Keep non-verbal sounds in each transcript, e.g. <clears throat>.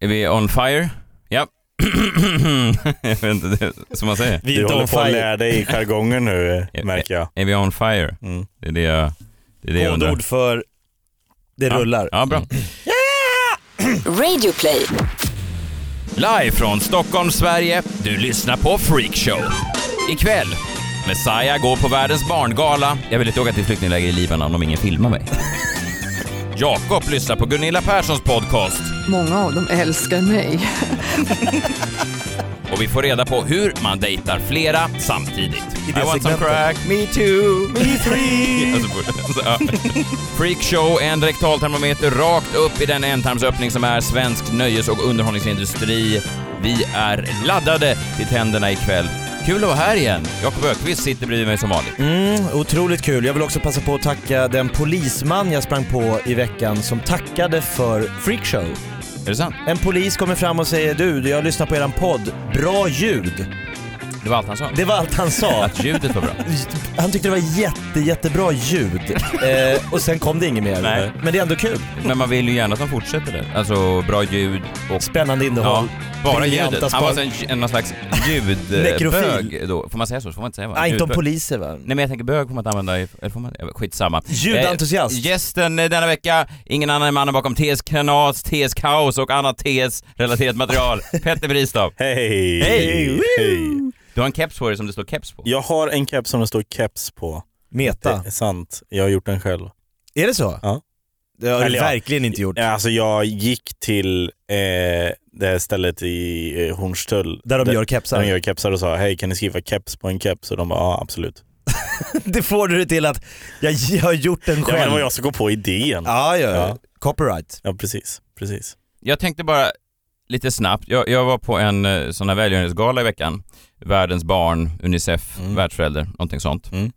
Är vi on fire? Ja. <clears throat> jag vet inte, det är som man säger. Vi Du håller på att lära dig i jargongen nu <laughs> Ja, märker jag. Är vi on fire? Mm. Det är det jag, det är det jag undrar. Kodord för det Ja. rullar. Ja, bra. <clears throat> Radioplay. Live från Stockholm, Sverige. Du lyssnar på Freakshow. Ikväll, Messiah går på världens barngala. Jag vill inte åka till flyktingläger i Libanon om ingen filmar mig. <laughs> Jakob lyssnar på Gunilla Perssons podcast Många av dem älskar mig. och vi får reda på hur man dejtar flera samtidigt. I det want some segmentet. crack, me too, me three. Alltså, <laughs> alltså, ja. Freakshow, en rektaltermometer rakt upp i den ändtarmsöppning som är svensk nöjes och underhållningsindustri. Vi är laddade till tänderna ikväll. Kul att vara här igen. Jakob Ökvist sitter bredvid mig som vanligt. Mm, otroligt kul. Jag vill också passa på att tacka den polisman jag sprang på i veckan som tackade för Freakshow. Är det sant? En polis kommer fram och säger du, jag lyssnar på eran podd, bra ljud. Det var allt han sa. Det var allt han sa. <laughs> Att ljudet var bra. Han tyckte det var jätte, jättebra ljud. Eh, och sen kom det inget mer. Nej. Men det är ändå kul. Men man vill ju gärna att de fortsätter det. Alltså bra ljud och... Spännande innehåll. bara briljanta ljudet. Han var alltså en, en, någon slags ljudbög då. Får man säga så? Får man inte säga va? Nej, inte om poliser va? Nej men jag tänker bög får man inte använda i... Eller får man? ja, Skitsamma. Ljudentusiast. Eh, gästen eh, denna vecka, ingen annan än mannen bakom TS Knas, TS Kaos och annat TS-relaterat material. <laughs> Petter Bristav. Hej! Hej! Hej! Du har en keps på dig som det står keps på. Jag har en keps som det står keps på. Meta. Det är sant. Jag har gjort den själv. Är det så? Ja. Det har du Eller ja. verkligen inte gjort. Alltså jag gick till eh, det här stället i eh, Hornstull. Där de där, gör där kepsar. de gör kepsar och sa hej kan ni skriva keps på en keps? Och de bara ja absolut. <laughs> Det får du det till att jag, jag har gjort den Ja, själv. men det var jag som kom på idén. Ja, ja, ja. Ja. Copyright. Ja precis, precis. Jag tänkte bara lite snabbt, jag, jag var på en eh, sån här välgörenhetsgala i veckan. Världens barn, Unicef, Mm. världsförälder, någonting sånt. Mm.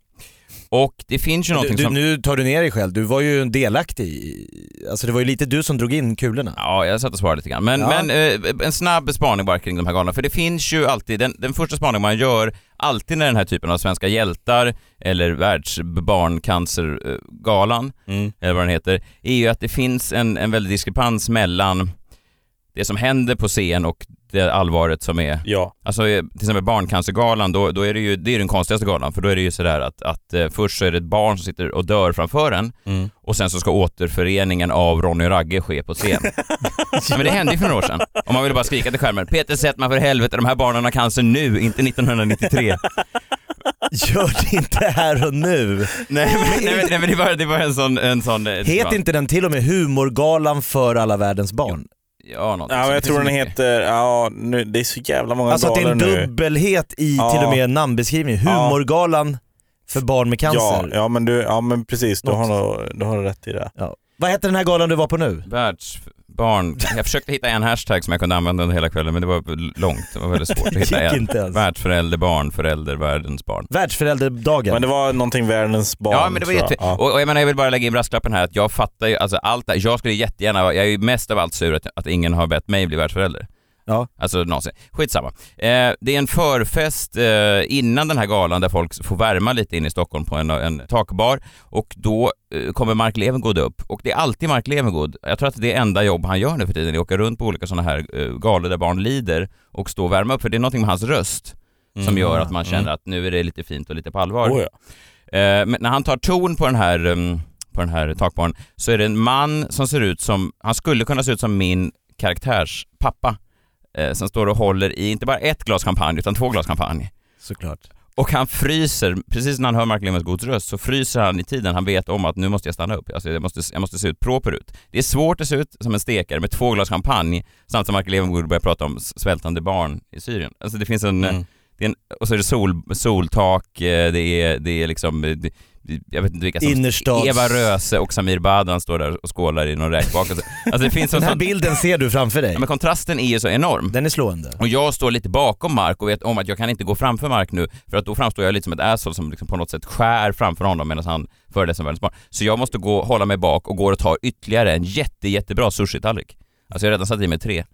Och det finns ju Du, någonting du, som... nu tar du ner dig själv, du var ju delaktig i, alltså det var ju lite du som drog in kulorna. Ja, jag satt och svarade lite grann. Men, Ja. men eh, en snabb spaning bara kring de här galorna. För det finns ju alltid, den, den första spaningen man gör, alltid när den här typen av svenska hjältar eller världsbarncancergalan, Mm. eller vad den heter, är ju att det finns en, en väldig diskrepans mellan det som händer på scen och det allvaret som är Ja. Alltså eh, till exempel Barncancergalan, då, då är det ju det är den konstigaste galan för då är det ju sådär att, att eh, först så är det ett barn som sitter och dör framför en Mm. och sen så ska återföreningen av Ronny och Ragge ske på scen. <laughs> ja, men det hände ju för några år sedan. Om man ville bara skrika till skärmen, Peter Settman för helvete, de här barnen har cancer nu, inte 1993. <laughs> Gör det inte här och nu. nej, men, nej, men, nej men det var, det var en sån... En sån eh, Heter inte den till och med humorgalan för alla världens barn? Ja, något Ja, jag tror den heter, ja nu, det är så jävla många Alltså att det är galor en nu. dubbelhet i Ja. till och med namnbeskrivningen. Humorgalan för barn med cancer. Ja, ja men, du, ja men precis, du har, du har rätt i det. Ja. Vad heter den här galan du var på nu? Världsbarn. Jag försökte hitta en hashtag som jag kunde använda under hela kvällen men det var långt, det var väldigt svårt att <laughs> hitta en. inte ens. Världsförälder, barn, förälder, världens barn. Världsföräldradagen. Men det var någonting världens barn Ja men det var jag. jätte... Ja. Och, och jag menar jag vill bara lägga in brasklappen här att jag fattar ju, alltså allt jag skulle jättegärna, jag är ju mest av allt sur att, att ingen har bett mig bli världsförälder. Ja. Alltså någonsin. Skitsamma. Eh, det är en förfest eh, innan den här galan där folk får värma lite in i Stockholm på en, en takbar och då eh, kommer Mark Levengood upp och det är alltid Mark Levengood. Jag tror att det är enda jobb han gör nu för tiden, är att åka runt på olika sådana här eh, galor där barn lider och stå och värma upp för det är någonting med hans röst som Mm. gör att man känner Mm. att nu är det lite fint och lite på allvar. Oh, ja. Eh, men när han tar ton på den här, um, på den här takbarn så är det en man som ser ut som, han skulle kunna se ut som min karaktärs pappa. Eh, som står och håller i, inte bara ett glas champagne utan två glas champagne. Såklart. Och han fryser, precis när han hör Mark Levensgods röst så fryser han i tiden. Han vet om att nu måste jag stanna upp. Alltså jag måste, jag måste se ut proper ut. Det är svårt att se ut som en stekare med två glas champagne samtidigt som Mark Levengood börjar prata om svältande barn i Syrien. Alltså det finns en, Mm. det är en och så är det sol, soltak, eh, det är, det är liksom, eh, det, jag vet inte vilka som... Innerstads... Eva Röse och Samir Badran står där och skålar i någon räkbakelse. Alltså det finns en Den här sån... bilden ser du framför dig. Ja, men kontrasten är ju så enorm. Den är slående. Och jag står lite bakom Mark och vet om att jag kan inte gå framför Mark nu för att då framstår jag lite som ett asshole som liksom på något sätt skär framför honom medan han föreläser världens barn. Så jag måste gå, hålla mig bak och går och tar ytterligare en jätte, jättebra sushi-tallrik. Alltså jag har redan satt i mig tre.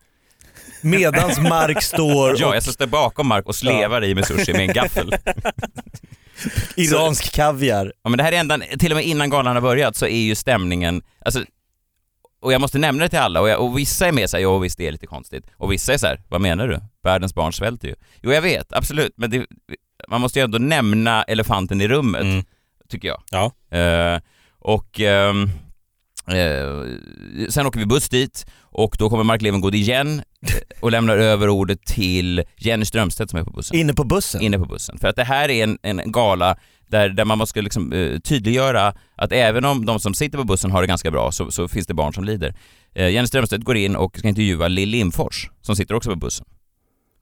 Medans Mark står <laughs> Ja, och jag står bakom Mark och slevar i mig sushi med en gaffel. <laughs> iransk kaviar. Ja men det här är ända, till och med innan galan har börjat så är ju stämningen, alltså och jag måste nämna det till alla och, jag, och vissa är med sig, jo visst det är lite konstigt. Och vissa är så här, vad menar du? Världens barn svälter ju. Jo jag vet, absolut, men det, man måste ju ändå nämna elefanten i rummet, Mm. tycker jag. Ja. Eh, och eh, sen åker vi buss dit och då kommer Mark Levengood igen eh, och lämnar över ordet till Jenny Strömstedt som är på bussen Inne på bussen? inne på bussen. För att det här är en, en gala där, där man måste liksom, eh, tydliggöra att även om de som sitter på bussen har det ganska bra så, så finns det barn som lider. Eh, Jenny Strömstedt går in och ska intervjua Lill Lindfors som sitter också på bussen.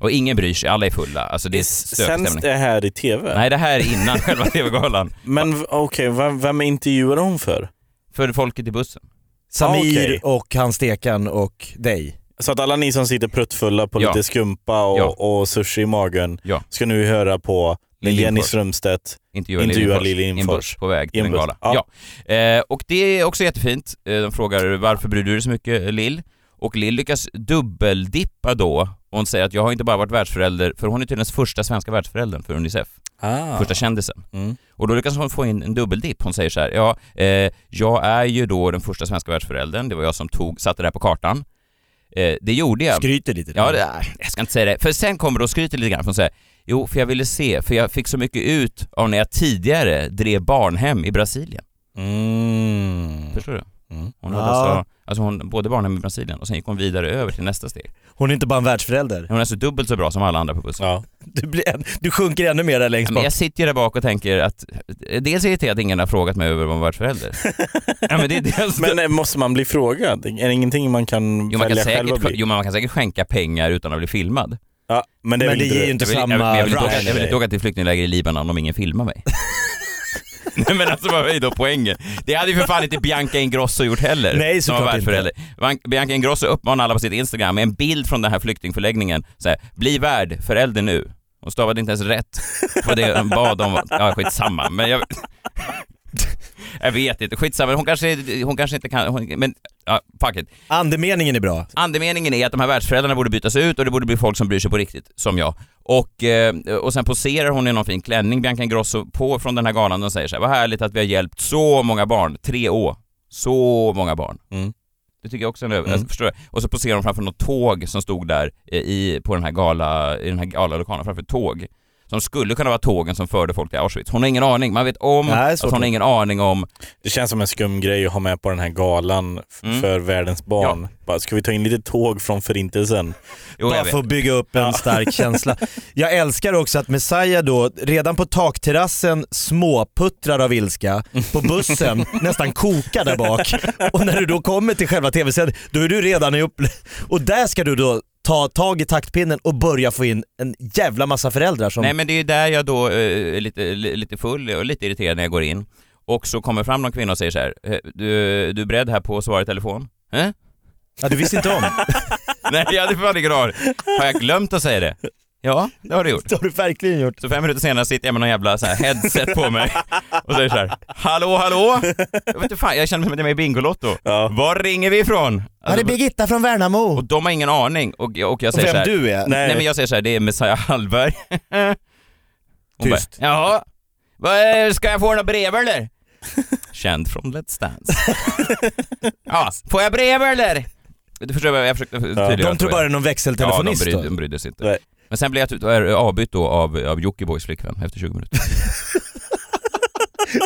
Och ingen bryr sig, alla är fulla. Alltså det är Sänds det här i TV? Nej, det här är innan <laughs> själva TV-galan. Men okej, vem, vem intervjuar hon för? För folket i bussen. Samir Ah, okej. och hans stekan och dig. Så att alla ni som sitter pruttfulla på Ja. lite skumpa och, Ja. och sushi i magen Ja. ska nu höra på Lill Jenny Lindfors. Strömstedt Intervjuar intervjuar Lill Lindfors. på väg till en gala. Ja. Ja. Eh, och det är också jättefint. Eh, de frågar varför bryr du dig så mycket Lill? Och Lill lyckas dubbeldippa då och hon säger att jag har inte bara varit världsförälder, för hon är tydligen den första svenska världsföräldern för Unicef, Ah. första kändisen. Mm. Och då lyckas hon få in en dubbeldipp. Hon säger så här, ja, eh, jag är ju då den första svenska världsföräldern, det var jag som tog, satte det här på kartan. Eh, det gjorde jag. Skryter lite. Ja, det, jag ska inte säga det. För sen kommer det och skryter lite grann. För hon säger, jo, för jag ville se, för jag fick så mycket ut av när jag tidigare drev barnhem i Brasilien. Mm. Förstår du? Mm. Hon hade Ja. alltså, alltså hon, både barnhem i Brasilien och sen gick hon vidare över till nästa steg. Hon är inte bara en världsförälder. Hon är alltså dubbelt så bra som alla andra på bussen. Ja. Du, blir en, du sjunker ännu mer där längst Men bak. jag sitter ju där bak och tänker att, dels är det att ingen har frågat mig över vad man världsförälder. ja, men det är dels Men eh, måste man bli frågad? Är det ingenting man kan jo, man kan välja själv att säkert, bli? jo, men man kan säkert skänka pengar utan att bli filmad. Ja, men det, är Men väl det ger ju inte inte Jag vill, jag, samma jag, vill inte åka, rush. jag vill inte åka till flyktingläger i Libanon om ingen filmar mig. <laughs> Nej men alltså vad är då poängen? Det hade ju för fan inte Bianca Ingrosso gjort heller. Nej, såklart världsförälder. Ban- Bianca Ingrosso uppmanar alla på sitt Instagram med en bild från den här flyktingförläggningen. Så här, bli värd, förälder nu. Hon stavade inte ens rätt på det hon bad om. Ja, skitsamma. Men jag... Jag vet inte, skitsamma. Hon kanske, hon kanske inte kan... Hon, men, ja, fuck it. Andemeningen är bra. Andemeningen är att de här världsföräldrarna borde bytas ut och det borde bli folk som bryr sig på riktigt, som jag. Och, eh, och sen poserar hon i någon fin klänning, Bianca Ingrosso, på från den här galan och säger så här, vad härligt att vi har hjälpt så många barn, tre år, så många barn. Mm. Det tycker jag också är en över... Mm. det. Och så poserar hon framför något tåg som stod där eh, i, på den här gala, i den här galalokalen, framför ett tåg. Som skulle kunna vara tågen som förde folk till Auschwitz. Hon har ingen aning, man vet om Nej, att hon har ingen aning om... Det känns som en skum grej att ha med på den här galan Mm. för världens barn. Bara, ska vi ta in lite tåg från förintelsen? Jo, jag Bara för att bygga upp en stark känsla. <laughs> Jag älskar också att Messiah då, redan på takterrassen småputtrar av ilska, på bussen <laughs> nästan kokar där bak. Och när du då kommer till själva tv-sändningen, då är du redan i upp... Och där ska du då ta tag i taktpinnen och börja få in en jävla massa föräldrar som... Nej men det är där jag då eh, är lite, li- lite full och lite irriterad när jag går in. Och så kommer fram någon kvinna och säger så här, "Eh, du, du är beredd här på att svara i telefon? Eh? Ja, du visste inte om. <laughs> Nej jag hade fan ingen aning. Har jag glömt att säga det? Ja, det har du gjort. Det har du verkligen gjort. Så fem minuter senare sitter jag med någon jävla så här headset på mig och säger så här, hallå hallå? Jag vet inte fan, jag känner mig som att jag är med i Bingolotto. Ja. Var ringer vi ifrån? Ja, det är Birgitta från Värnamo. och de har ingen aning och, jag- och jag Och säger så vem här, du är. Nej. Nej men jag säger så här, det är Messiah Hallberg. Tyst. Bara, Jaha, Vad, eh, ska jag få några brev eller? Känd från Let's Dance. <laughs> ja, får jag brev eller? Du förstår vad jag försökte tydliggöra. De tror bara det är någon Ja, de växeltelefonist då. de brydde sig inte. Nej. Men sen blev jag typ- avbytt då av, av Jockibois flickvän efter 20 minuter. <laughs>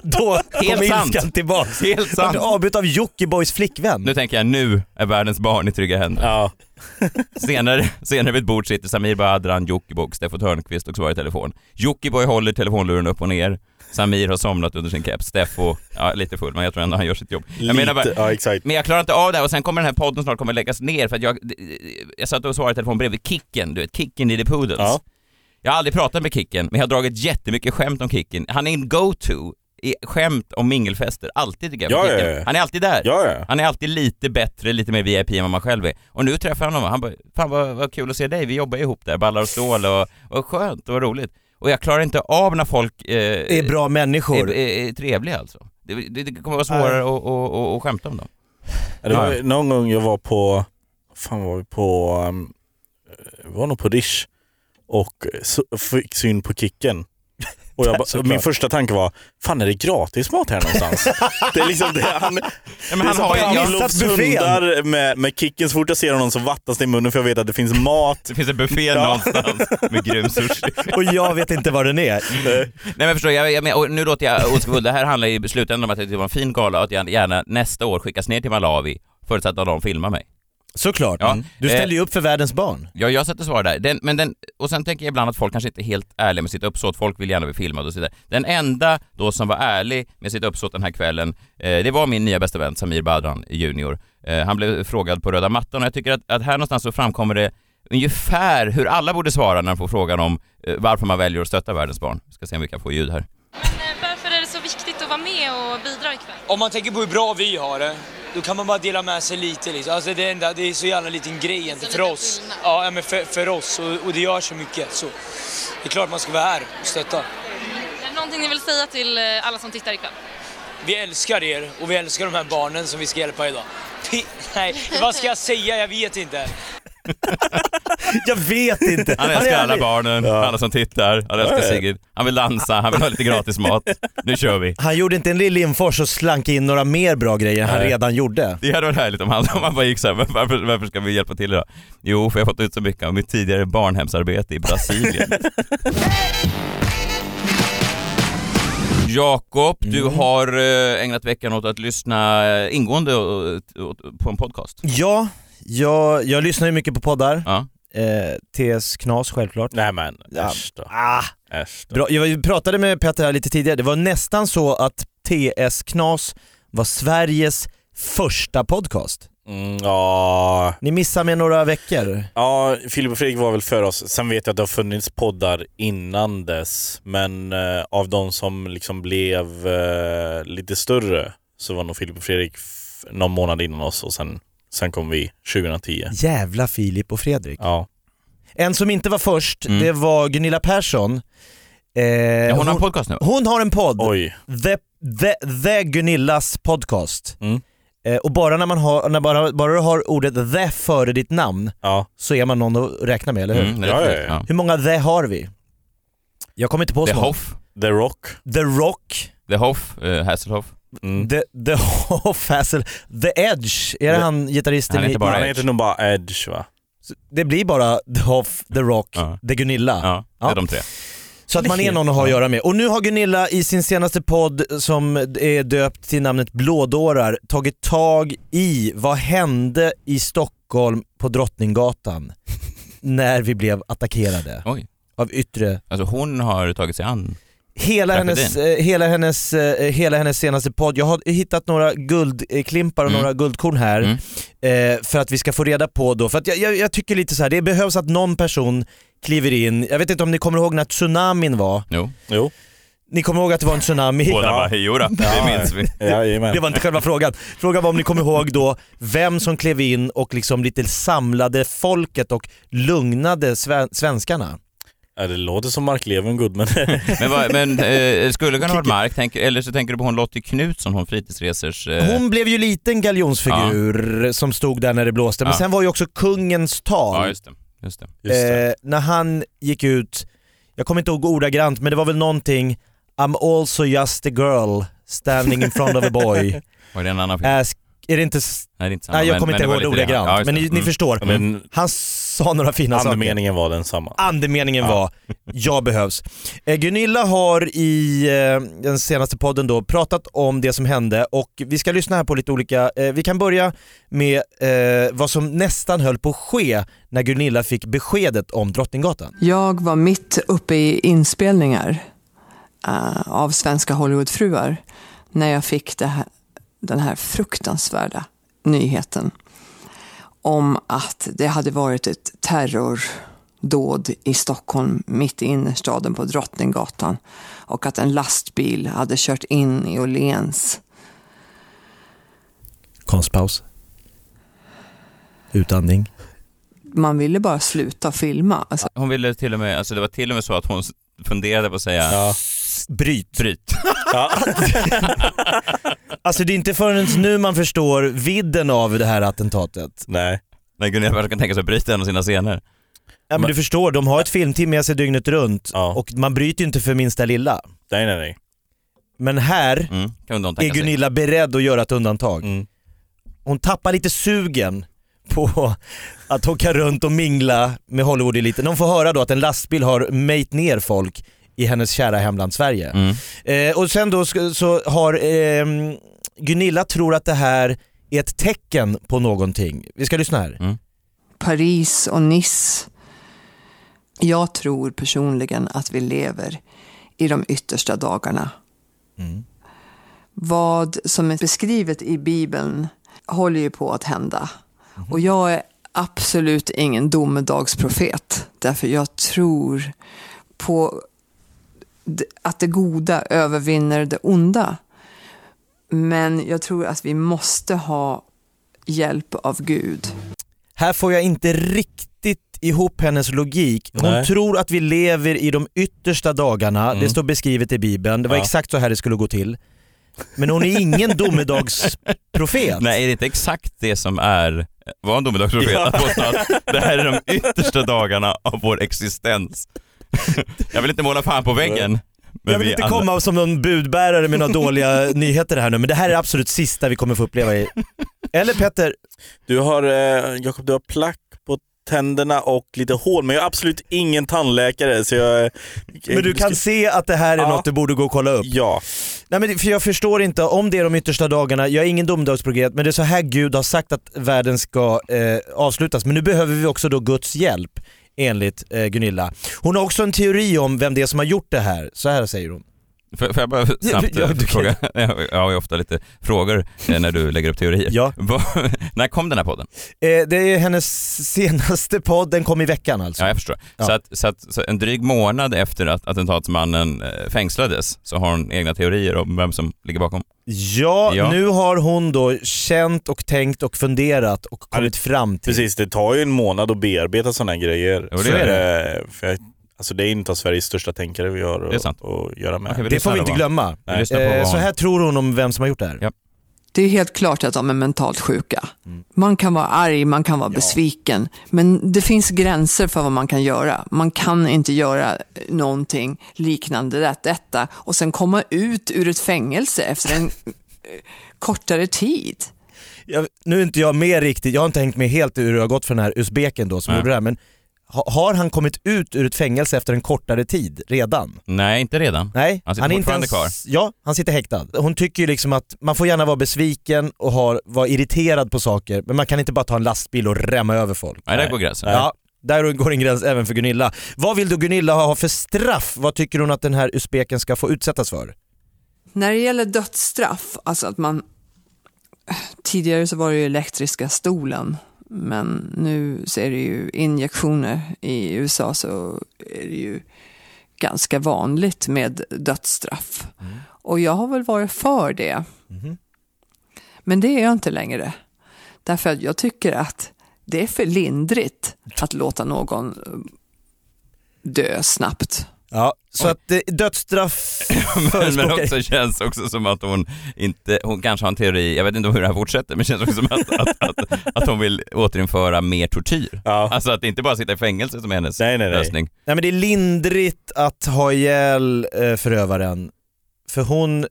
Då kom ilskan tillbaks. Helt sant. avbytt av Jockibois flickvän? Nu tänker jag, nu är världens barn i trygga händer. Ja. <laughs> Senare, senare vid ett bord sitter Samir Badran, Jockiboi, Steffo Törnqvist och svarar i telefon. Jockiboi håller telefonluren upp och ner. Samir har somnat under sin keps. Steffo, ja lite full men jag tror ändå han gör sitt jobb. Jag menar bara, Lite, ja exakt. men jag klarar inte av det här och sen kommer den här podden snart kommer läggas ner för att jag, jag satt och svarade i telefon bredvid Kicken, du vet Kicken i the Poodles. Ja. Jag har aldrig pratat med Kicken, men jag har dragit jättemycket skämt om Kicken. Han är en go-to i skämt om mingelfester, alltid tycker jag. Ja, ja, ja. Han är alltid där. Ja, ja. Han är alltid lite bättre, lite mer VIP än vad man själv är. Och nu träffar jag honom han bara, fan vad, vad kul att se dig, vi jobbar ihop där, ballar och stål och, och skönt och roligt. Och jag klarar inte av när folk eh, Är bra människor. är, är, är trevliga alltså. Det, det, det kommer vara svårare att, att, att, skämta om dem. Det var Ja. någon gång jag var på, vad fan var vi på, um, vi var nog på Rish och så, fick syn på Kicken. Och jag, ba- Såklart. min första tanke var, fan är det gratis mat här någonstans? <laughs> det är liksom det, han, Ja, men det är han som har ju, ja, missat buffén. Med, med kicken. Så fort jag ser honom så vattnas det i munnen för jag vet att det finns mat. det finns en buffé någonstans med grym sushi. <laughs> Och jag vet inte vad den är. Nej men förstår, jag, jag, men- och nu låter jag ondskefull. Det här handlar i slutändan om att det var en fin gala och att jag gärna nästa år skickas ner till Malawi förutsatt att de filmar mig. Såklart. Ja. Mm. Du ställer ju upp för världens barn. Ja, jag sätter svar där. Den, men den, och sen tänker jag ibland att folk kanske inte är helt ärliga med sitt uppsåt. Folk vill gärna bli filmade och så vidare. Den enda då som var ärlig med sitt uppsåt den här kvällen, eh, det var min nya bästa vän Samir Badran junior. Eh, han blev frågad på röda mattan och jag tycker att, att här någonstans så framkommer det ungefär hur alla borde svara när de får frågan om eh, varför man väljer att stötta världens barn. Ska se om vi kan få ljud här. Men eh, varför är det så viktigt att vara med och bidra ikväll? Om man tänker på hur bra vi har det, då kan man bara dela med sig lite. Liksom. Alltså det, är enda, det är så jävla liten grej egentligen för oss. Ja, men för, för oss och, och det gör så mycket. Så det är klart man ska vara här och stötta. Är det någonting ni vill säga till eh, alla som tittar ikväll? Vi älskar er och vi älskar de här barnen som vi ska hjälpa idag. Pi- <laughs> Nej, vad ska jag säga? Jag vet inte. <laughs> Jag vet inte. Han älskar alla barnen, alla som tittar, han älskar Ja, ja. Sigrid. Han vill dansa, han vill ha lite gratis mat. Nu kör vi. Han gjorde inte en Lill Lindfors och slank in några mer bra grejer än han redan gjorde. Det hade varit härligt om han, om han bara gick så här, "Men varför, varför ska vi hjälpa till idag? Jo, för jag har fått ut så mycket av mitt tidigare barnhemsarbete i Brasilien. <laughs> Jakob, du har eh, ägnat veckan åt att lyssna eh, ingående på en podcast. Ja, jag, jag lyssnar ju mycket på poddar. Ja. Eh, TS Knas självklart. Nej men äsch då. Ah, Äsch då. bra. Jag pratade med Petter här lite tidigare, det var nästan så att TS Knas var Sveriges första podcast. Mm, ja, Ni missade med några veckor. ja, Filip och Fredrik var väl för oss. Sen vet jag att det har funnits poddar innan dess. Men eh, av de som liksom blev eh, lite större så var nog Filip och Fredrik någon månad innan oss och sen, sen kom vi 2010. Jävla Filip och Fredrik. Ja. En som inte var först, Mm. det var Gunilla Persson. Eh, Ja, hon har en podcast nu. hon har en podd, Oj. The, The, The Gunillas podcast. Mm. Eh, och bara när man har, när bara, bara du har ordet the före ditt namn Ja. så är man någon att räkna med, eller hur? Mm, Ja, ja. Hur många the har vi? Jag kommer inte på The så många. Hoff, The Rock. The Rock, The Hoff, eh, Hasselhoff. Mm. The, the <laughs> Hoff Hassel, The Edge, är det The- han gitarristen Han heter i- bara Han Edge. heter nog bara Edge va? Det blir bara The Hoff, The Rock, Ja. The Gunilla. Ja, det är Ja. de tre. Så att man är någon att ha att göra med. Och nu har Gunilla i sin senaste podd som är döpt till namnet Blådårar tagit tag i vad hände i Stockholm på Drottninggatan <laughs> när vi blev attackerade Oj. av yttre Alltså hon har tagit sig an. Hela hennes, eh, hela, hennes, eh, hela hennes senaste podd, jag har hittat några guldklimpar och Mm. några guldkorn här Mm. eh, för att vi ska få reda på då, för att jag, jag, jag tycker lite så här, det behövs att någon person kliver in, jag vet inte om ni kommer ihåg när tsunamin var, Jo. Jo. ni kommer ihåg att det var en tsunami? Båda Ja. bara, jodå, det minns vi. Jajamän. Det var inte själva frågan. Frågan var om ni kommer ihåg då vem som klev in och liksom lite samlade folket och lugnade sve- svenskarna. Ja, det låter som Mark Levengood men <laughs> Men, vad, men eh, <laughs> skulle kunna varit Mark, tänker, eller så tänker du på hon Lottie Knutsson, hon fritidsresers... Eh, Hon blev ju lite en galjonsfigur som stod där när det blåste, men Ja. sen var ju också kungens tal. Ja, just det. Just det. just det. eh, när han gick ut, jag kommer inte ihåg ordagrant men det var väl någonting I'm also just a girl standing in front of a boy. <laughs> Var det en annan film? Ask, är det inte, Nej, det är inte samma. nej jag kommer men inte ihåg ordagrant, Ja, men ni, ni Mm. förstår. Men Han sa några fina saker. andemeningen var densamma. Andemeningen Ja. var, jag behövs. Eh, Gunilla har i eh, den senaste podden då pratat om det som hände och vi ska lyssna här på lite olika, eh, vi kan börja med vad som nästan höll på att ske när Gunilla fick beskedet om Drottninggatan. Jag var mitt uppe i inspelningar av Svenska Hollywoodfruar när jag fick det här, den här fruktansvärda nyheten om att det hade varit ett terrordåd i Stockholm mitt i innerstaden på Drottninggatan och att en lastbil hade kört in i Åhléns. Konstpaus. Utandning. Man ville bara sluta filma. Alltså, Hon ville till och med, alltså det var till och med så att hon funderade på att säga Ja. Bryt. bryt. Ja. <laughs> Alltså det är inte förrän nu man förstår vidden av det här attentatet. Nej. När Gunilla Persson kan tänka sig att bryta en av sina scener. Ja, men du förstår, de har ett filmteam med sig dygnet runt Ja. och man bryter ju inte för minsta lilla. Nej, nej, nej. Men här Mm, är tänka sig. Gunilla beredd att göra ett undantag. Mm. Hon tappar lite sugen på att åka runt och mingla med Hollywood-eliten. De får höra då att en lastbil har mejt ner folk i hennes kära hemland Sverige. Mm. Eh, och sen då så har ehm, Gunilla tror att det här är ett tecken på någonting. Vi ska lyssna här. Paris och Nice. Jag tror personligen att vi lever i de yttersta dagarna. Vad som är beskrivet i Bibeln håller ju på att hända. Och jag är absolut ingen domedagsprofet. Därför jag tror på att det goda övervinner det onda. Men jag tror att vi måste ha hjälp av Gud. Här får jag inte riktigt ihop hennes logik. Hon Nej. tror att vi lever i de yttersta dagarna, Mm. det står beskrivet i Bibeln, det var Ja. exakt så här det skulle gå till. Men hon är ingen <laughs> domedagsprofet. Nej, är det inte exakt det som är, var en domedagsprofet, Ja. att påstå att det här är de yttersta dagarna av vår existens? <laughs> Jag vill inte måla fan på väggen. Men jag vill vi inte alla- komma som någon budbärare med några dåliga <laughs> nyheter här nu, men det här är absolut sista vi kommer få uppleva i... Eller Petter, Du har, eh, Jakob, du har plack på tänderna och lite hål, men jag är absolut ingen tandläkare så jag... men du kan se att det här är Ja. något du borde gå och kolla upp. Ja, Nej, men för jag förstår inte om det är de yttersta dagarna, jag är ingen domedagsprofet, men det är så här Gud har sagt att världen ska eh, avslutas. Men nu behöver vi också då Guds hjälp enligt eh, Gunilla. Hon har också en teori om vem det är som har gjort det här. Så här säger hon. Får får jag bara snabbt Ja, eh, fråga? <laughs> Jag har ju ofta lite frågor eh, när du <laughs> lägger upp teorier. Ja. <laughs> När kom den här podden? Eh, det är hennes senaste podd, den kom i veckan alltså. Ja, jag förstår. Ja. Så, att, så, att, så en dryg månad efter att attentatsmannen eh, fängslades så har hon egna teorier om vem som ligger bakom. Ja, Ja. nu har hon då känt och tänkt och funderat och kommit fram till... precis. Det tar ju en månad att bearbeta sådana här grejer. Jo, det Så är det. För jag, alltså det är en av Sveriges största tänkare vi har att, att göra med. Okej, vi Det får vi inte glömma. På Eh, så här tror hon om vem som har gjort det här. Ja. Det är helt klart att de är mentalt sjuka. Man kan vara arg, man kan vara besviken, men det finns gränser för vad man kan göra. Man kan inte göra någonting liknande det- detta och sen komma ut ur ett fängelse efter en eh, kortare tid. Jag, nu är inte jag med riktigt, jag har inte hängt med helt hur det har gått för den här usbeken då som Nej. gjorde det här, men har han kommit ut ur ett fängelse efter en kortare tid redan? Nej, inte redan. Nej, Han sitter är fortfarande Ja, han sitter häktad. Hon tycker ju liksom att man får gärna vara besviken och ha, vara irriterad på saker, men man kan inte bara ta en lastbil och rämma över folk. Nej, där går gränsen. Ja, där går en gräns även för Gunilla. Vad vill då Gunilla ha för straff? Vad tycker hon att den här usbeken ska få utsättas för? När det gäller dödsstraff, alltså att man... Tidigare så var det ju elektriska stolen, men nu så är det ju injektioner. I USA så är det ju ganska vanligt med dödsstraff. Och jag har väl varit för det. Men det är jag inte längre. Därför att jag tycker att det är för lindrigt att låta någon dö snabbt. Ja, så att eh, dödsstraff <laughs> Men, men också känns också som att hon inte, hon kanske har en teori, jag vet inte hur det här fortsätter, men det känns också som att, att, att, att hon vill återinföra mer tortyr. Ja. Alltså att inte bara sitta i fängelse som är hennes Nej, nej, nej. lösning. Nej men det är lindrigt att ha ihjäl eh, förövaren. För hon,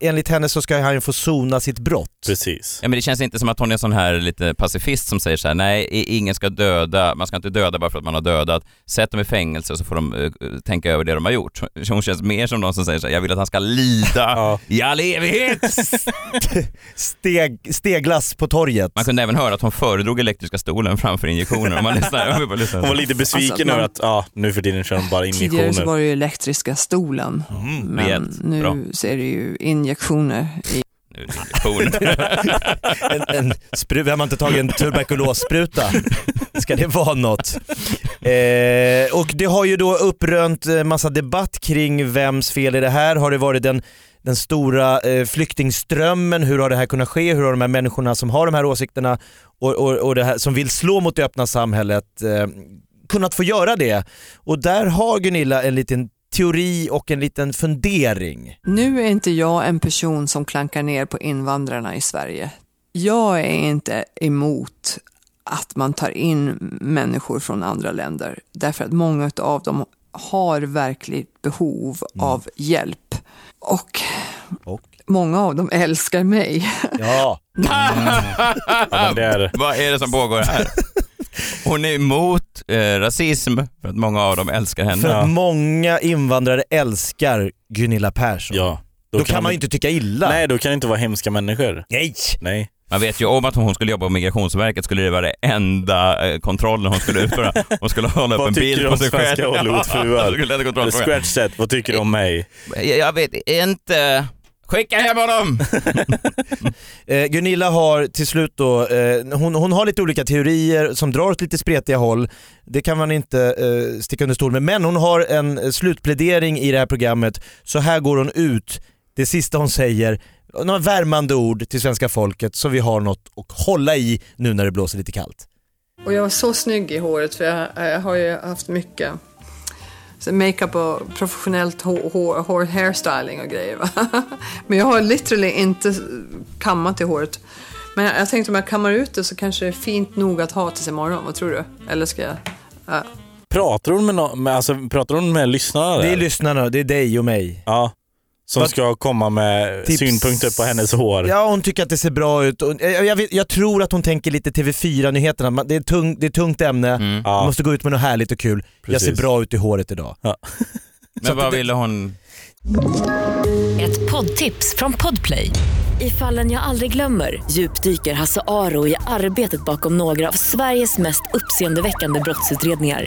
enligt henne så ska han ju få sona sitt brott. Precis. Ja, men det känns inte som att hon är sån här lite pacifist som säger så här: nej, ingen ska döda, man ska inte döda bara för att man har dödat. Sätt dem i fängelse så får de eh, tänka över det de har gjort. Hon känns mer som någon som säger så här, jag vill att han ska lida Ja. i all evighet. <laughs> Steg, steglass på torget. Man kunde även höra att hon föredrog elektriska stolen framför injektioner. Man lyssnar, bara lyssnar. Hon var lite besviken Alltså att man- över att ja, nu för tiden kör de bara Tidigare så injektioner. var det ju elektriska stolen, men rejält. nu Bra. så är det ju injektioner i <laughs> en, en spru, vem har inte tagit en tuberkulosspruta? Ska det vara något? Eh, och det har ju då upprönt eh, massa debatt kring vems fel är det här? Har det varit den, den stora eh, flyktingströmmen? Hur har det här kunnat ske? Hur har de här människorna som har de här åsikterna och, och, och det här, som vill slå mot det öppna samhället eh, kunnat få göra det? Och där har Gunilla en liten teori och en liten fundering. Nu är inte jag en person som klankar ner på invandrarna i Sverige. Jag är inte emot att man tar in människor från andra länder. Därför att många av dem har verkligt behov av hjälp. Och, Och? många av dem älskar mig. Ja, <laughs> Ja, det är, Vad är det som pågår här? Hon är emot eh, rasism för att många av dem älskar henne. för att många invandrare älskar Gunilla Persson. ja. Då, kan man ju inte tycka illa. Nej, då kan det inte vara hemska människor. Nej. Nej. Man vet ju om att hon skulle jobba på Migrationsverket skulle det vara det enda eh, kontrollen hon skulle utföra. <laughs> Hon skulle hålla upp Vad en tycker bild du på om sig själv. svenska Hollywoodfruar? <laughs> Skulle leda kontrollfråga. Scratch set, vad tycker du om mig? Jag jag vet inte. Skicka hem honom! <laughs> Eh, Gunilla har till slut då, eh, hon, hon har lite olika teorier som drar åt lite spretiga håll. Det kan man inte eh, sticka under stol med. Men hon har en eh, slutplädering i det här programmet. Så här går hon ut, det sista hon säger, några värmande ord till svenska folket så vi har något att hålla i nu när det blåser lite kallt. Och jag var så snygg i håret för jag, jag har ju haft mycket makeup och professionellt hår, hår, hairstyling och grejer. Va? <laughs> Men jag har literally inte kammat i håret. Men jag, jag tänkte om jag kammar ut det så kanske det är fint nog att ha tills imorgon. Vad tror du? Eller ska jag... Ja. Pratar hon med, no med, alltså, pratar hon med lyssnarna Det är lyssnarna, det är dig och mig. Ja. Som ska komma med Tips. synpunkter på hennes hår. Ja, hon tycker att det ser bra ut. Jag, jag, vet, jag tror att hon tänker lite TV4-nyheterna. Man- Det är, tung, det är ett tungt ämne, Mm. man Ja. måste gå ut med något härligt och kul. Jag ser Precis. bra ut i håret idag. <laughs> Men vad ville hon? Ett poddtips från Podplay. I fallen jag aldrig glömmer djupdyker Hasse Aro i arbetet bakom några av Sveriges mest uppseendeväckande brottsutredningar.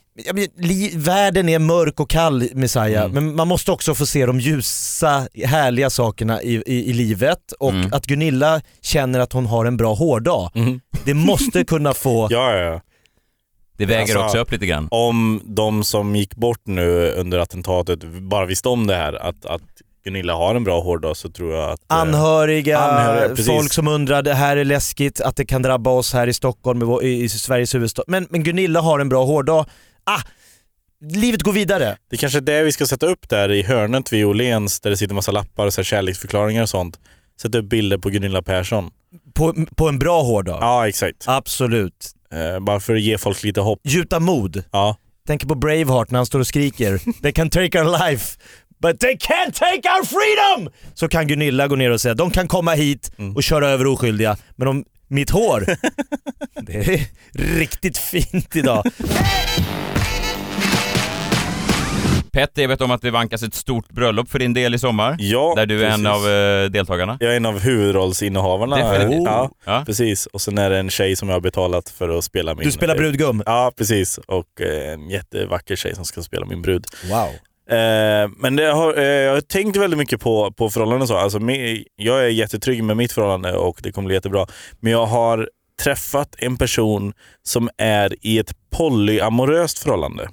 Ja, men, li, världen är mörk och kall Messiah, men man måste också få se de ljusa, härliga sakerna i, i, i livet och Mm. att Gunilla känner att hon har en bra hårdag. Mhm. Det måste kunna få... <laughs> Ja, ja, ja. Det väger Alltså- också upp lite grann. Om de som gick bort nu under attentatet bara visste om det här, att, att Gunilla har en bra hårdag så tror jag att... eh, Anhöriga, Anhöriga, folk som undrar, det här är läskigt att det kan drabba oss här i Stockholm, i, i Sveriges huvudstad. Men, men Gunilla har en bra hårdag. Ah, livet går vidare. Det kanske är det vi ska sätta upp där i hörnet vid Åhléns där det sitter massa lappar och så kärleksförklaringar och sånt. Sätta upp bilder på Gunilla Persson. På, på en bra hårdag. Ja, exakt. Absolut. Eh, bara för att ge folk lite hopp. Gjuta mod. Ja. Tänker på Braveheart när han står och skriker <laughs> “They can take our life, but they can't take our freedom!” Så kan Gunilla gå ner och säga “De kan komma hit Mm. och köra över oskyldiga, men om mitt hår, <laughs> det är riktigt fint idag”. <laughs> Petter, jag vet om att det vankas ett stort bröllop för din del i sommar. Ja, där du är en precis. av eh, deltagarna. Jag är en av huvudrollsinnehavarna. Definitivt. Ja, Ja. precis. Och sen är det en tjej som jag har betalat för att spela min... Du spelar brudgum. Ja, precis. Och eh, en jättevacker tjej som ska spela min brud. Wow. Eh, men det har, eh, jag har tänkt väldigt mycket på, på förhållanden och så. Alltså, jag är jättetrygg med mitt förhållande och det kommer bli jättebra. Men jag har träffat en person som är i ett polyamoröst förhållande.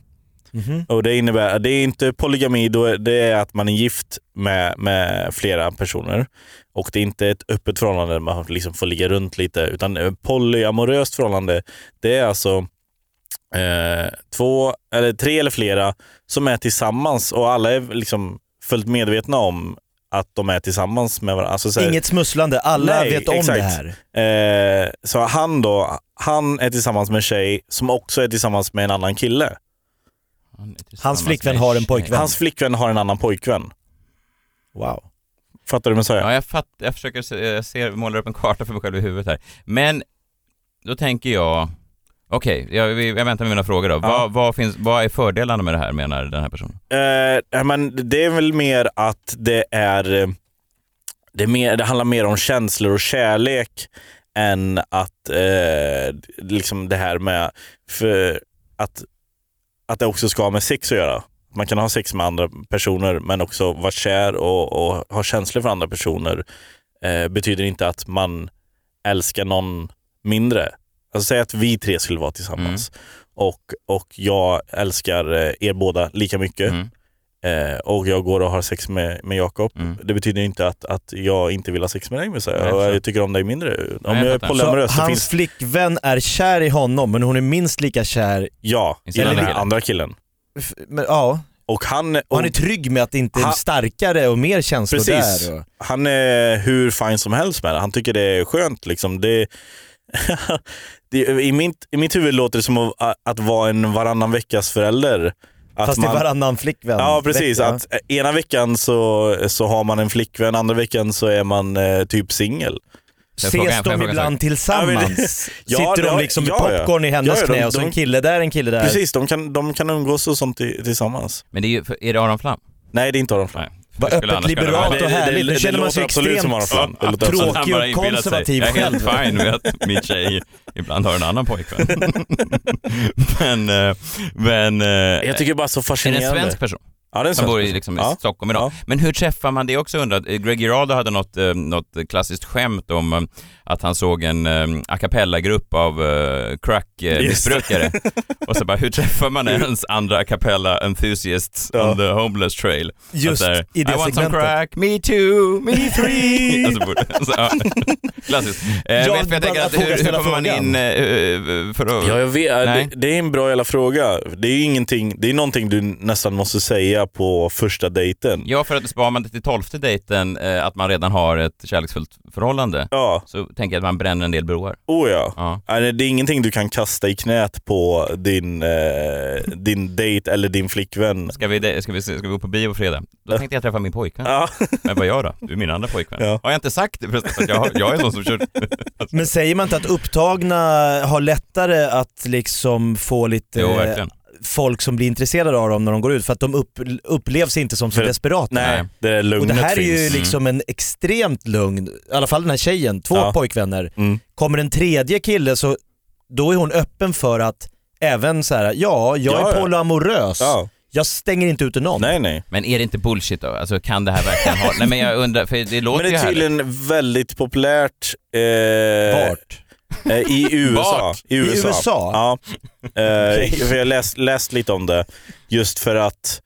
Mhm. Och Det innebär, det är inte polygami, då det är att man är gift med, med flera personer. Och det är inte ett öppet förhållande där man liksom får ligga runt lite. Utan polyamoröst förhållande, det är alltså eh, två, eller tre eller flera som är tillsammans och alla är liksom fullt medvetna om att de är tillsammans med varandra. Alltså så här- Inget smusslande, alla Nej, vet om exakt. det här. Eh, så han då, han är tillsammans med en tjej som också är tillsammans med en annan kille. Han Hans flickvän har en pojkvän. Hans flickvän har en annan pojkvän. Wow. Fattar du vad jag säger? Ja, jag, fatt, jag försöker se, jag ser, målar upp en karta för mig själv i huvudet här. Men då tänker jag, okej, jag, vi- jag väntar med mina frågor då. Ja. Vad, vad, finns, vad är fördelarna med det här menar den här personen? Eh, men det är väl mer att det är, det, är mer, det handlar mer om känslor och kärlek än att eh, liksom det här med för att, att det också ska ha med sex att göra. Man kan ha sex med andra personer men också vara kär och, och ha känslor för andra personer eh, betyder inte att man älskar någon mindre. Alltså säg att vi tre skulle vara tillsammans och, och jag älskar eh, er båda lika mycket Mm. Eh, och jag går och har sex med, med Jakob. Mm. Det betyder inte att, att jag inte vill ha sex med dig. Nej, och jag jag tycker om dig mindre. Om jag jag är. Så polyamorös så hans finns flickvän är kär i honom men hon är minst lika kär, ja, I den andra här kille. andra killen. f- men, ja. Och han, Och han är trygg med att det inte är Han- starkare och mer känslor Precis. där. Och, han är hur fin som helst med det. Han tycker det är skönt. Liksom. Det, <laughs> det, i, mitt, I mitt huvud låter det som att, att vara en varannan veckas förälder. Att fast det är varannan flickvän. Ja precis, Vecka. att eh, ena veckan så, så har man en flickvän, andra veckan så är man eh, typ singel. Ses de ibland sak? tillsammans? <laughs> Ja, Sitter det- de liksom med ja, ja. popcorn i hennes Ja, ja, de- knä och så en kille där, en kille där? Precis, de kan, de kan umgås och sånt i- tillsammans. Men det är, ju, är det Aron Flam? Nej det är inte Aron Flam. Nej. Vad öppet liberalt och det- det- härligt. det- Nu känner man sig extremt tråkig absolut- Han bara och konservativ Jag är helt själv. fine med att min tjej ibland har en annan pojkvän. <laughs> men, eh, men... eh, Jag tycker bara så är det en fascinerande. svensk person? Ja, det är en Som bor i, liksom, i ja. Stockholm idag. Ja. Men hur träffar man det också undrat? Eh, Greg Giraldo hade något, eh, något klassiskt skämt om eh, att han såg en eh, a cappella-grupp av eh, crack-missbrukare. <laughs> Och så bara, hur träffar man ens andra a cappella enthusiasts Ja. on the homeless trail? Just Att så här, i det I want some segmentet. crack, me too, me <laughs> three. alltså, borde- <laughs> så, ja. Klassiskt. Eh, Jag vet, jag tänker att, hur, hur kommer man in eh, för att... Ja, jag vet. Det, det är en bra jävla fråga. Det är ingenting, det är någonting du nästan måste säga på första dejten. Ja, för att sparar man det till tolfte dejten, eh, att man redan har ett kärleksfullt förhållande, Ja, så tänker jag att man bränner en del broar. oh ja. Ja. Nej, Det är ingenting du kan kasta i knät på din, eh, din dejt eller din flickvän. Ska vi, ska, vi, ska vi gå på bio på fredag? Då tänkte jag träffa min pojkvän. Ja. Men vad gör då? Du är min andra pojkvän. Ja. Har jag inte sagt det förresten? Att jag, jag är någon som kör... Men säger man inte att upptagna har lättare att liksom få lite Jo, verkligen. Folk som blir intresserade av dem när de går ut för att de upp, upplevs inte som så desperata. Nej, det är Och lugnet det här är finns. ju liksom en extremt lugn, i alla fall den här tjejen, två Ja. pojkvänner. Mm. Kommer en tredje kille så då är hon öppen för att även så här, ja jag Ja, är ja. polyamorös, Ja. jag stänger inte ute någon. Nej, nej. Men är det inte bullshit då? Alltså kan det här verkligen ha... Nej men jag undrar, för det låter Men det ju är härligt. tydligen väldigt populärt eh, Vart? Eh, i <laughs> USA. Vart? I USA? USA? Ja. Eh, för jag har läst, läst lite om det, just för att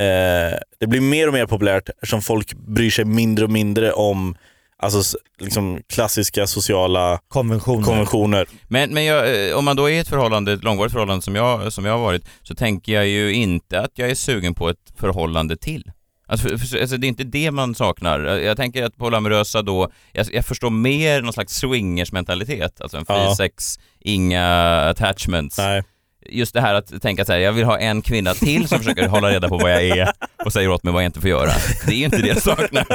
eh, det blir mer och mer populärt eftersom folk bryr sig mindre och mindre om alltså, liksom, klassiska sociala Konventioner. konventioner. Men, men jag, eh, om man då är i ett förhållande, ett långvarigt förhållande som jag, som jag har varit, så tänker jag ju inte att jag är sugen på ett förhållande till. Alltså, för, alltså det är inte det man saknar. Jag, jag tänker att polyamorösa då, jag, jag förstår mer någon slags swingers-mentalitet, alltså en fri Ja. sex, inga attachments. Nej. Just det här att tänka så här, jag vill ha en kvinna till som försöker hålla reda på vad jag är och säger åt mig vad jag inte får göra. Det är ju inte det jag saknar.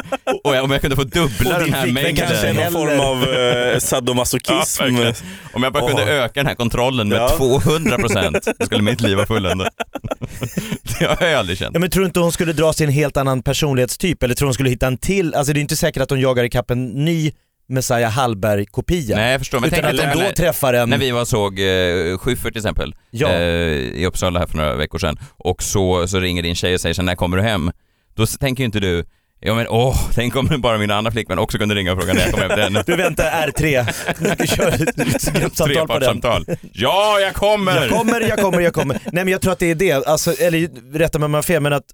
Och jag, om jag kunde få dubbla den här mängden. kanske Någon Eller- form av eh, Ja, sadomasochism. verkligen. Om jag bara kunde Åh. öka den här kontrollen med Ja. 200 procent, skulle mitt liv vara fulländat. <laughs> Det har jag aldrig känt. Ja, men tror du inte hon skulle dra sig en helt annan personlighetstyp eller tror du hon skulle hitta en till? Alltså det är inte säkert att hon jagar ikapp en ny Messiah Hallberg-kopia. Nej, jag förstår. Men Utan tänk att hon då träffar en... när vi var såg eh, Schyffert till exempel, Ja. eh, i Uppsala här för några veckor sedan, och så, så ringer din tjej och säger så när kommer du hem? Då tänker ju inte du, ja men åh, <laughs> tänk om bara min andra flickvän också kunde ringa och fråga när jag kommer hem till henne. Du väntar R3, du <laughs> kör ett <laughs> gruppsamtal på den. Ja, jag kommer! Jag kommer, jag kommer, jag kommer. Nej men jag tror att det är det, alltså, eller rätta mig om jag har fel, men att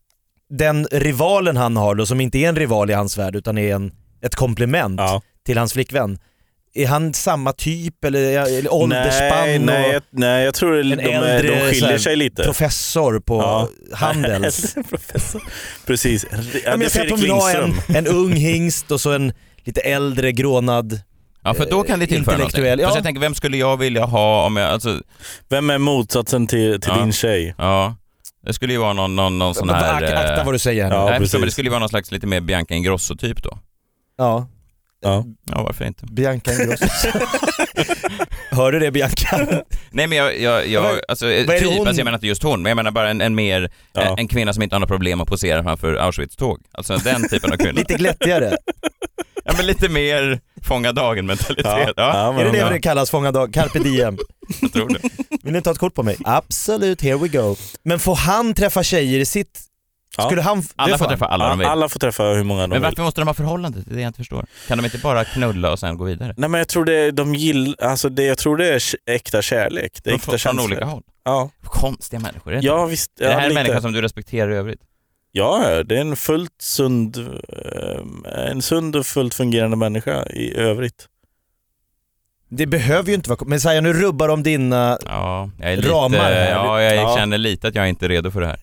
den rivalen han har då, som inte är en rival i hans värld utan är en, ett komplement Ja. Till hans flickvän. Är han samma typ eller, eller åldersspann Nej, nej, jag, nej, jag tror det, en de, äldre de skiljer här, sig lite. professor på Ja. Handels? <laughs> Professor. Preprecis. Ja, jag säger att hon vill ha en, en ung hingst och så en lite äldre grånad Ja, för då kan det tillföra någonting. Intellektuell, ja. Fast jag tänker, vem skulle jag vilja ha om jag, alltså, Vem är motsatsen till, till Ja. din tjej? ja. Det skulle ju vara någon, någon, någon sån här... Ak- Akta eh, vad du säger. Ja, nej, precis. men det skulle ju vara någon slags lite mer Bianca Ingrosso-typ då. Ja. Ja. Ja, varför inte? Bianca Ingrosso. <laughs> Hör du det Bianca? Nej men jag, jag, jag alltså typ, hon- alltså jag menar inte just hon, men jag menar bara en, en mer, Ja. en, en kvinna som inte har några problem att posera framför Auschwitz-tåg. Alltså den typen av kvinna. <laughs> Lite glättigare. Ja men lite mer fånga dagen-mentalitet. Ja, Ja, är det det ja. det kallas, fånga dag? Carpe diem? jag tror det. Vill ni ta ett kort på mig? Absolut, here we go. Men får han träffa tjejer i sitt... Ja. Skulle han... Alla får träffa alla de vill. Alla får träffa hur många de Men vill. varför måste de ha förhållande? Det är det jag inte förstår. Kan de inte bara knulla och sen gå vidare? Nej men jag tror det, de gill, alltså det, jag tror det är äkta kärlek. Det är Från, äkta från känslor. olika håll. Ja, Konstiga människor, är det inte? ja visst. Är det ja, här en lite. människa som du respekterar i övrigt? Ja, det är en fullt sund, eh, en sund och fullt fungerande människa i övrigt. Det behöver ju inte vara... Men Saja, nu rubbar de dina Ja, jag är lite, ramar här. ja, jag Ja. känner lite att jag inte är redo för det här.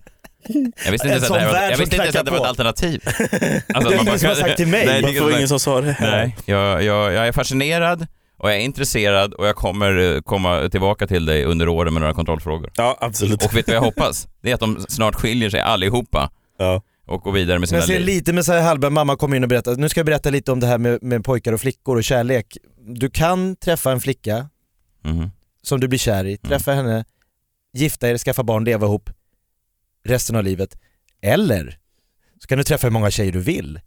Jag visste inte ens att det, här var, jag visste inte att det var ett alternativ. <laughs> Alltså, Det är man ingen bara som har sagt till mig. <laughs> Nej, det är Varför ingen var som- ingen som sa det? Nej, jag, jag, jag är fascinerad och jag är intresserad och jag kommer eh, komma tillbaka till dig under åren med några kontrollfrågor. Ja, absolut. Och vet du vad jag <laughs> hoppas? Det är att de snart skiljer sig allihopa Ja. och går vidare med Men sina jag ser liv. lite med Saja Hallberg, mamma kom in och berättade, nu ska jag berätta lite om det här med, med pojkar och flickor och kärlek. Du kan träffa en flicka Mhm. som du blir kär Mm. i, träffa henne, gifta er, skaffa barn, leva ihop resten av livet. Eller så kan du träffa hur många tjejer du vill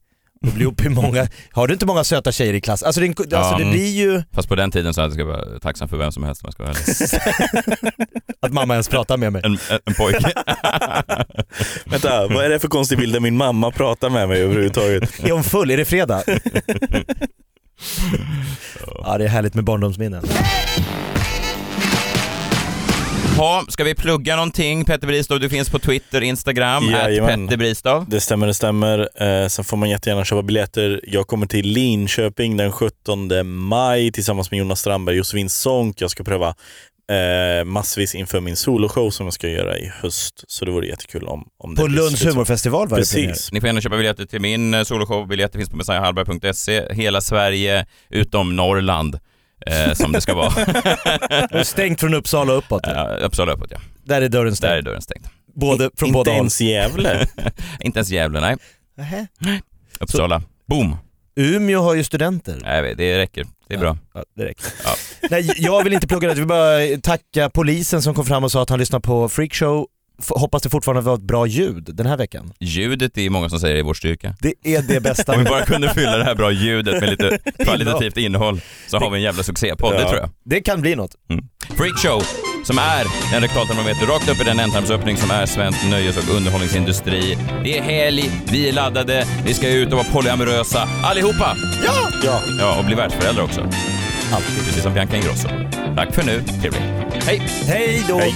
och bli ihop hur många, <laughs> har du inte många söta tjejer i klass? Alltså det, alltså Ja, det blir ju Fast på den tiden så hade jag vara tacksam för vem som helst om jag ska vara <laughs> att mamma ens pratar med mig. En, en, pojke. <laughs> Vänta, vad är det för konstig bild där min mamma pratar med mig överhuvudtaget? Är hon full? Är det fredag? ja det är härligt med barndomsminnen. Ha, ska vi plugga någonting? Petter Bristav, du finns på Twitter, Instagram, Jajamän. Petter Bristav. Det stämmer, det stämmer. Eh, sen får man jättegärna köpa biljetter. Jag kommer till Linköping den 17 maj tillsammans med Jonas Strandberg och Josefin Sonck. Jag ska pröva eh, massvis inför min soloshow som jag ska göra i höst. Så det vore jättekul om, om det På blir Lunds slut. humorfestival var det. Precis. Ni får gärna köpa biljetter till min eh, soloshow. Biljetter finns på messiahallberg.se. Hela Sverige utom Norrland, eh, som det ska vara. <laughs> Är Stängt från Uppsala och uppåt. Ja, Uppsala uppåt ja. Där är dörren Där är stängd. dörren stängd. Både, från Inte båda håll. ens Gävle. <laughs> Inte ens Gävle, nej. Nähä. Uppsala. Boom! Umeå har ju studenter. Nej, det räcker. Det är bra. Ja, det räcker. Ja. Nej, jag vill inte plugga det, jag vill bara tacka polisen som kom fram och sa att han lyssnar på Freakshow. Hoppas det fortfarande var ett bra ljud den här veckan. Ljudet är många som säger är vår styrka. Det är det bästa. Om vi bara kunde fylla det här bra ljudet med lite <laughs> kvalitativt innehåll så har vi en jävla succépodd, det Ja. tror jag. Det kan bli något. Freakshow, som är en rektaltermometer rakt upp i den ändtarmsöppning som är svensk nöjes och underhållningsindustri. Det är helg, vi är laddade, vi ska ut och vara polyamorösa allihopa! Ja! Ja. Ja, och bli världsföräldrar också. Alltid, precis som Bianca Ingrosso. Tack för nu, trevligt. Hej! Hej då! Hej.